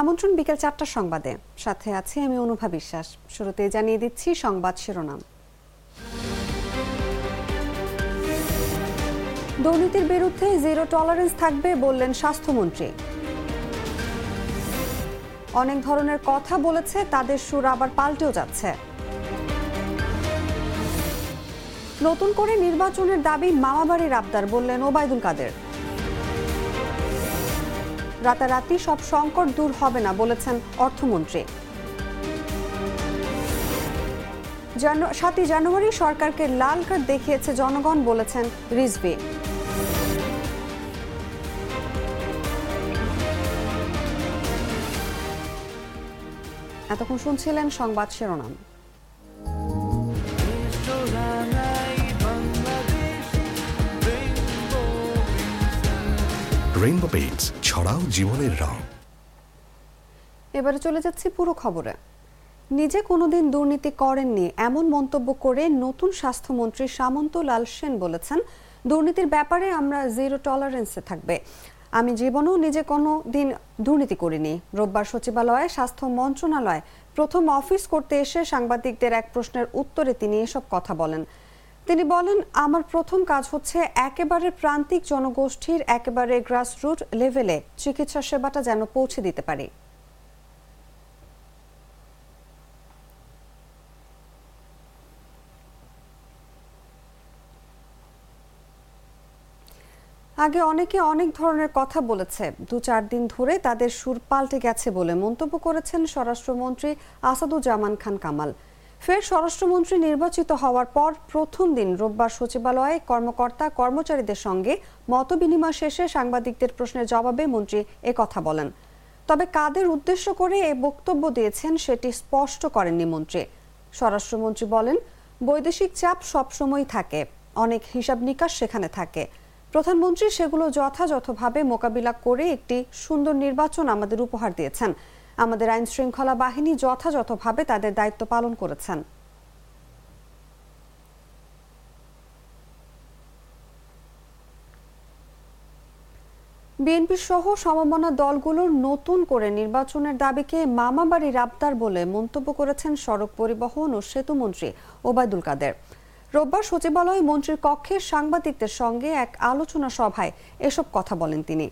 আমন্ত্রণ বিকেল চারটার সংবাদে। সাথে আছি আমি অনুভা বিশ্বাস। শুরুতে জানিয়ে দিচ্ছি সংবাদ শিরোনাম। দুর্নীতির বিরুদ্ধে জিরো টলারেন্স থাকবে বললেন স্বাস্থ্যমন্ত্রী। অনেক ধরনের কথা বলেছে, তাদের সুর আবার পাল্টেও যাচ্ছে। নতুন করে নির্বাচনের দাবি মামাবাড়ির আবদার বললেন ওবায়দুল কাদের। রাতারাতি সব সংকট দূর হবে না বলেছেন অর্থমন্ত্রী। সাতই জানুয়ারি সরকারকে লাল কার্ড দেখিয়েছে জনগণ বলেছেন রিজভি। এতক্ষণ শুনছিলেন সংবাদ শিরোনাম। রেইনবো ছড়াও জীবনের রং। এবারে চলে যাচ্ছি পুরো খবরে। নিজে কোনোদিন দুর্নীতি করেননি এমন মন্তব্য করে নতুন স্বাস্থ্যমন্ত্রী সামন্ত লাল সেন বলেছেন, দুর্নীতির ব্যাপারে আমরা জিরো টলারেন্সে থাকবে। আমি জীবনেও নিজে কোনো দিন দুর্নীতি করিনি। রোববার সচিবালয়ে স্বাস্থ্য মন্ত্রণালয় প্রথম অফিস করতে এসে সাংবাদিকদের এক প্রশ্নের উত্তরে তিনি এসব কথা বলেন। তিনি বলেন, আমার প্রথম কাজ হচ্ছে একেবারে প্রান্তিক জনগোষ্ঠীর একেবারে গ্রাসরুট লেভেলে চিকিৎসা সেবাটা যেন পৌঁছে দিতে পারি। আগে অনেকে অনেক ধরনের কথা বলেছে। দু চার দিন ধরে তাদের সুর পাল্টে গেছে বলে মন্তব্য করেছেন স্বরাষ্ট্রমন্ত্রী আসাদুজ্জামান খান কামাল। ফের স্বরাষ্ট্রমন্ত্রী নির্বাচিত হওয়ার পর প্রথম দিন রোববার সচিবালয়ে কর্মকর্তা, কর্মচারীদের সঙ্গে মতবিনিময় শেষে সাংবাদিকদের প্রশ্নের জবাবে মন্ত্রী কথা বলেন। তবে কাদের উদ্দেশ্য করে এ বক্তব্য দিয়েছেন সেটি স্পষ্ট করেননি মন্ত্রী। স্বরাষ্ট্রমন্ত্রী বলেন, বৈদেশিক চাপ সবসময় থাকে, অনেক হিসাব নিকাশ সেখানে থাকে। প্রধানমন্ত্রী সেগুলো যথাযথভাবে মোকাবিলা করে একটি সুন্দর নির্বাচন আমাদের উপহার দিয়েছেন। আমাদের আইন শৃঙ্খলা বাহিনী যথাযথভাবে তাদের দায়িত্ব পালন করেছেন। বিএনপি সহ সমমনা দলগুলোর নতুন করে নির্বাচনের দাবিকে মামাবাড়ির আবদার বলে মন্তব্য করেছেন সড়ক পরিবহন ও সেতুমন্ত্রী ওবায়দুল কাদের। রোববার সচিবালয় মন্ত্রীর কক্ষে সাংবাদিকদের সঙ্গে এক আলোচনা সভায় এসব কথা বলেন তিনি।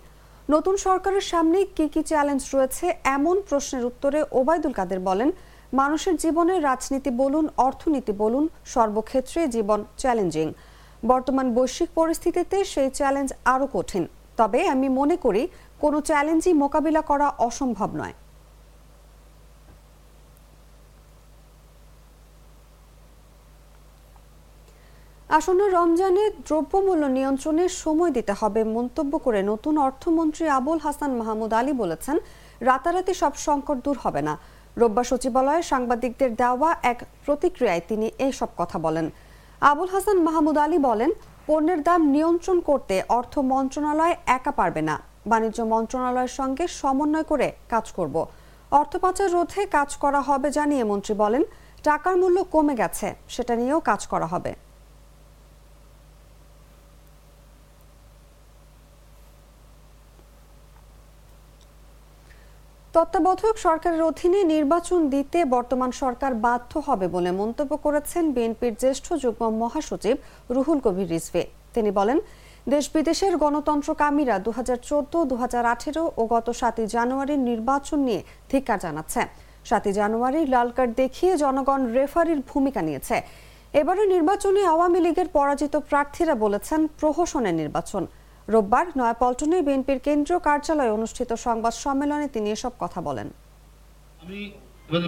নতুন সরকারের সামনে কি কি চ্যালেঞ্জ রয়েছে এমন প্রশ্নের উত্তরে ওবায়দুল কাদের বলেন, মানুষের জীবনে রাজনীতি বলুন, অর্থনীতি বলুন, সর্বক্ষেত্রে জীবন চ্যালেঞ্জিং বর্তমান বৈশ্বিক পরিস্থিতিতে সেই চ্যালেঞ্জ আরও কঠিন। তবে আমি মনে করি, কোনো চ্যালেঞ্জই মোকাবিলা করা অসম্ভব নয়। আসন্ন রমজানে দ্রব্যমূল্য নিয়ন্ত্রণে সময় দিতে হবে মন্তব্য করে নতুন অর্থমন্ত্রী আবুল হাসান মাহমুদ আলী বলেছেন, রাতারাতি সব সংকট দূর হবে না। রোববার সচিবালয়ে সাংবাদিকদের দেওয়া এক প্রতিক্রিয়ায় তিনি এইসব কথা বলেন। আবুল হাসান মাহমুদ আলী বলেন, পণ্যের দাম নিয়ন্ত্রণ করতে অর্থ মন্ত্রণালয় একা পারবে না। বাণিজ্য মন্ত্রণালয়ের সঙ্গে সমন্বয় করে কাজ করব। অর্থ পাচার রোধে কাজ করা হবে জানিয়ে মন্ত্রী বলেন, টাকার মূল্য কমে গেছে, সেটা নিয়েও কাজ করা হবে। তত্ত্বাবধায়ক সরকারের অধীনে নির্বাচন দিতে বর্তমান সরকার বাধ্য হবে বলে মন্তব্য করেছেন বিএনপির জ্যেষ্ঠ যুগ্ম মহাসচিব রুহুল কবির রিজভে। তিনি বলেন দেশ বিদেশের গণতন্ত্রকামীরা দু হাজার চোদ্দ দু হাজার আঠেরো ও গত সাতই জানুয়ারির নির্বাচন নিয়ে ধিক্কার জানাচ্ছে। সাতই জানুয়ারি লাল কার্ড দেখিয়ে জনগণ রেফারির ভূমিকা নিয়েছে। এবারের নির্বাচনে আওয়ামী লীগের পরাজিত প্রার্থীরা বলেছেন, প্রহসনের নির্বাচন। রোববার নয়াপল্টনে বিএনপির কেন্দ্রীয় কার্যালয়ে অনুষ্ঠিত সংবাদ সম্মেলনে তিনি এসব কথা বলেন। আমি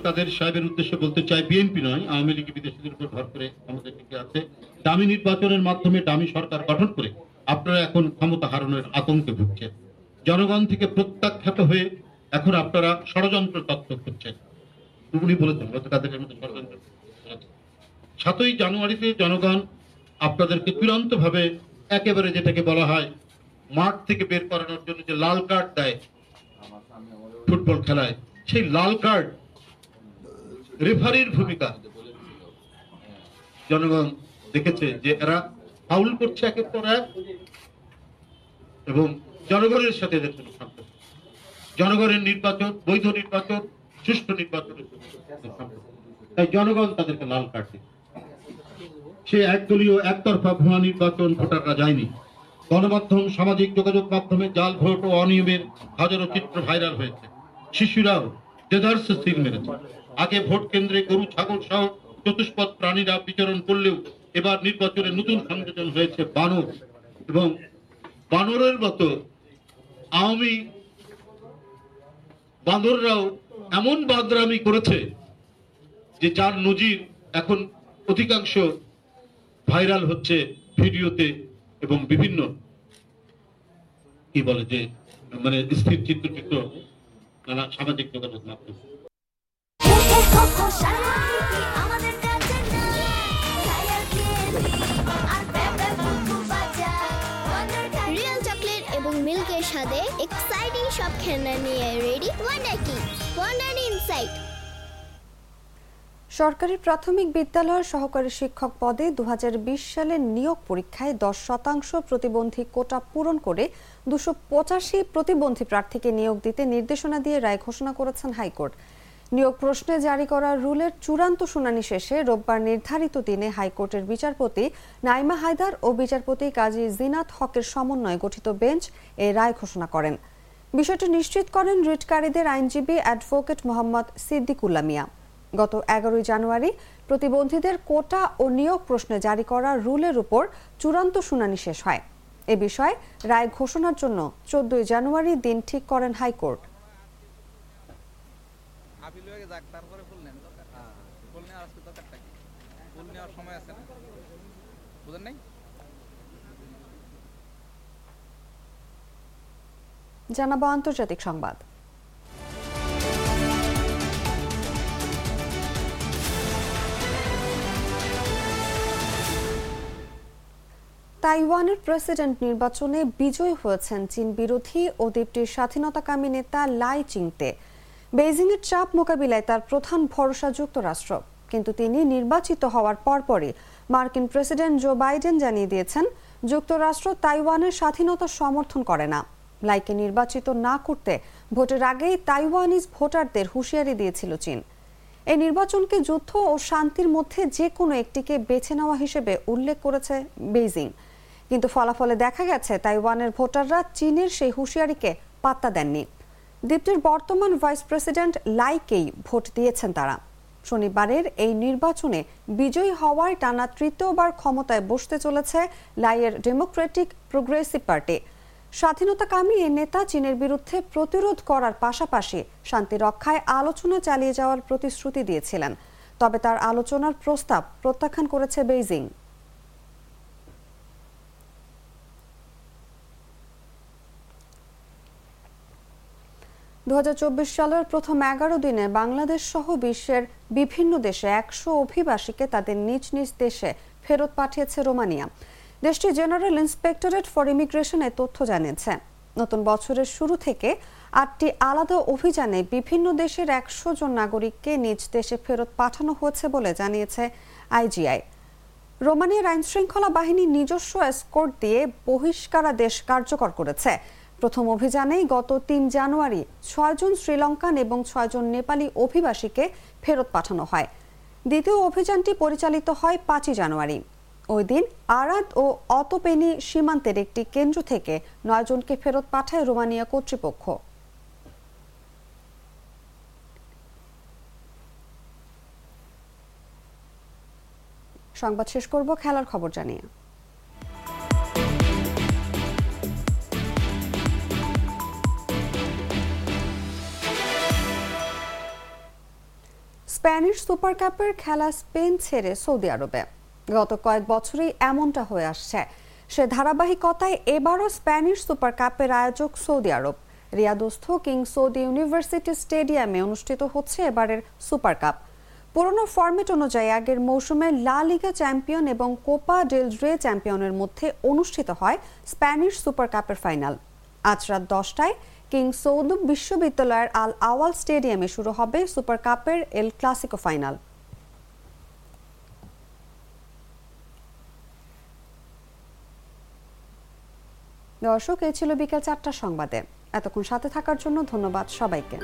তাদের সাহেবের উদ্দেশ্যে বলতে চাই, বিএনপি নয়, আওয়ামী লীগ বিদেশিদের উপর ভর করে আমাদের টিকে আছে। দামি নির্বাচনের মাধ্যমে দামি সরকার গঠন করে আপনারা এখন ক্ষমতা হারানোর আতঙ্কে ভুগছেন। জনগণ থেকে প্রত্যাখ্যাত হয়ে এখন আপনারা ষড়যন্ত্র তত্ত্ব করছেন। উনি বলেছেন গত তাদের মধ্যে ষড়যন্ত্র সাতই জানুয়ারিতে জনগণ আপনাদেরকে চূড়ান্ত ভাবে একেবারে যেটাকে বলা হয় মাঠ থেকে বের করানোর জন্য যে লাল কার্ড দেয় ফুটবল খেলায়, সেই লাল কার্ড রেফারির ভূমিকা। জনগণ দেখেছে যে এরা ফাউল করছে পর এক এবং জনগণের সাথে এদের কোনো সম্পর্ক জনগণের নির্বাচন, বৈধ নির্বাচন, সুষ্ঠু নির্বাচনের তাই জনগণ তাদেরকে লাল কার্ড সে একদলীয়, একতরফা ভুয়া নির্বাচন ভোটাররা যায়নি। গণমাধ্যম, সামাজিক যোগাযোগ মাধ্যমে জাল ভোট ও অনিয়মের হাজারো চিত্র ভাইরাল হয়েছে। শিশুরাও দেদার্সে মেরেছে। আগে ভোট কেন্দ্রে গরু, ছাগল সহ চতুষ্পদ প্রাণীরা বিচরণ করলেও এবার নির্বাচনে নতুন সংযোজন হয়েছে বানর। এবং বানরের মতো আওয়ামী বাঁদররাও এমন বাদরামি করেছে যে যার নজির এখন অধিকাংশ ভাইরাল হচ্ছে ভিডিওতে এবং বিভিন্ন, কি বলে যে মানে স্থির চিত্রচিত্র নানা সামাজিক যোগাযোগ মাধ্যম। এবং এক্সাইটিং সব খেলনা নিয়ে রেডি ওয়ান্ডার কি ওয়ান্ডার সরকারি প্রাথমিক বিদ্যালয়ের সহকারী শিক্ষক পদে দু হাজার বিশ সালের নিয়োগ পরীক্ষায় দশ শতাংশ প্রতিবন্ধী কোটা পূরণ করে দুশো পঁচাশি প্রতিবন্ধী প্রার্থীকে নিয়োগ দিতে নির্দেশনা দিয়ে রায় ঘোষণা করেছেন হাইকোর্ট। নিয়োগ প্রশ্নে জারি করা রুলের চূড়ান্ত শুনানি শেষে রোববার নির্ধারিত দিনে হাইকোর্টের বিচারপতি নাইমা হায়দার ও বিচারপতি কাজী জিনাত হকের সমন্বয়ে গঠিত বেঞ্চ এ রায় ঘোষণা করেন। বিষয়টি নিশ্চিত করেন রিটকারীদের আইনজীবী অ্যাডভোকেট মোহাম্মদ সিদ্দিকুল্লা মিয়া। গত এগারোই জানুয়ারি প্রতিবন্ধীদের কোটা ও নিয়োগ প্রশ্নে জারি করা রুলের উপর চূড়ান্ত শুনানি শেষ হয়। এ বিষয়ে রায় ঘোষণার জন্য চোদ্দই জানুয়ারি দিন ঠিক করেন হাইকোর্ট। জানাব আন্তর্জাতিক যাক তাইওয়ানের প্রেসিডেন্ট নির্বাচনে বিজয়ী হয়েছেন চীন বিরোধী ও দ্বীপটির স্বাধীনতাকামী নেতা লাই চিংতে। বেইজিংয়ের চাপ মোকাবিলায় তার প্রধান ভরসা যুক্তরাষ্ট্র। কিন্তু তিনি নির্বাচিত হওয়ার পরপরই মার্কিন প্রেসিডেন্ট জো বাইডেন জানিয়ে দিয়েছেন, যুক্তরাষ্ট্র তাইওয়ানের স্বাধীনতা সমর্থন করে না। লাইকে নির্বাচিত না করতে ভোটের আগেই তাইওয়ানিজ ভোটারদের হুঁশিয়ারি দিয়েছিল চীন। এই নির্বাচনকে যুদ্ধ ও শান্তির মধ্যে যে কোনো একটিকে বেছে নেওয়া হিসেবে উল্লেখ করেছে বেইজিং। কিন্তু ফলাফলে দেখা গেছে তাইওয়ানের ভোটাররা চীনের সেই হুঁশিয়ারিকে পাত্তা দেননি। দ্বীপটির বর্তমান ভাইস প্রেসিডেন্ট লাইকেই ভোট দিয়েছেন তারা। শনিবারের এই নির্বাচনে বিজয়ী হওয়ায় টানা তৃতীয়বার ক্ষমতায় বসতে চলেছে লাইয়ের ডেমোক্রেটিক প্রোগ্রেসিভ পার্টি। স্বাধীনতাকামী এই নেতা চীনের বিরুদ্ধে প্রতিরোধ করার পাশাপাশি শান্তি রক্ষায় আলোচনা চালিয়ে যাওয়ার প্রতিশ্রুতি দিয়েছিলেন। তবে তার আলোচনার প্রস্তাব প্রত্যাখ্যান করেছে বেইজিং। দুহাজার চব্বিশ সালের প্রথম এগারো দিনে বাংলাদেশ সহ বিশ্বের বিভিন্ন দেশে একশো অভিবাসীকে তাদের নিজ নিজ দেশে ফেরত পাঠিয়েছে রোমানিয়া। দেশটির জেনারেল ইন্সপেক্টরেট ফর ইমিগ্রেশন এ তথ্য জানিয়েছে, নতুন বছরের শুরু থেকে আটটি আলাদা অভিযানে বিভিন্ন দেশের একশো জন নাগরিককে নিজ দেশে ফেরত পাঠানো হয়েছে বলে জানিয়েছে আইজিআই। রোমানিয়ার আইনশৃঙ্খলা বাহিনী নিজস্ব এসকোর্ট দিয়ে বহিষ্কারাদেশ কার্যকর করেছে। প্রথম অভিযানেই গত তিন জানুয়ারি ছয়জন শ্রীলঙ্কান এবং ছয়জন নেপালি অভিবাসীকে ফেরত পাঠানো হয়। দ্বিতীয় অভিযানটি পরিচালিত হয় পাঁচই জানুয়ারি। ওই দিন আরাদ ও অতপেনি সীমান্তের একটি কেন্দ্র থেকে নয়জনকে ফেরত পাঠায় রোমানিয়া কর্তৃপক্ষ। সংবাদ শেষ করব, খেলার খবর জানিয়ে। স্প্যানিশ সুপার কাপের খেলা স্পেন ছেড়ে সৌদি আরবে। গত কয়েক বছরই এমনটা হয়ে আসছে। সে ধারাবাহিকতায় এবারও স্প্যানিশ সুপার কাপের আয়োজক সৌদি আরব। রিয়াদস্থ কিং সৌদি ইউনিভার্সিটি স্টেডিয়ামে অনুষ্ঠিত হচ্ছে এবারের সুপার কাপ। পুরনো ফরম্যাট অনুযায়ী আগের মৌসুমে লা লিগা চ্যাম্পিয়ন এবং কোপা ডেল রে চ্যাম্পিয়নের মধ্যে অনুষ্ঠিত হয় স্প্যানিশ সুপার কাপের ফাইনাল। আজ রাত দশটায় কিং সৌদ বিশ্ববিদ্যালয়ের আল আওয়াল স্টেডিয়ামে শুরু হবে সুপার কাপের এল ক্লাসিকো ফাইনাল। দর্শক, এ ছিল বিকেল চারটার সংবাদে। এতক্ষণ সাথে থাকার জন্য ধন্যবাদ সবাইকে।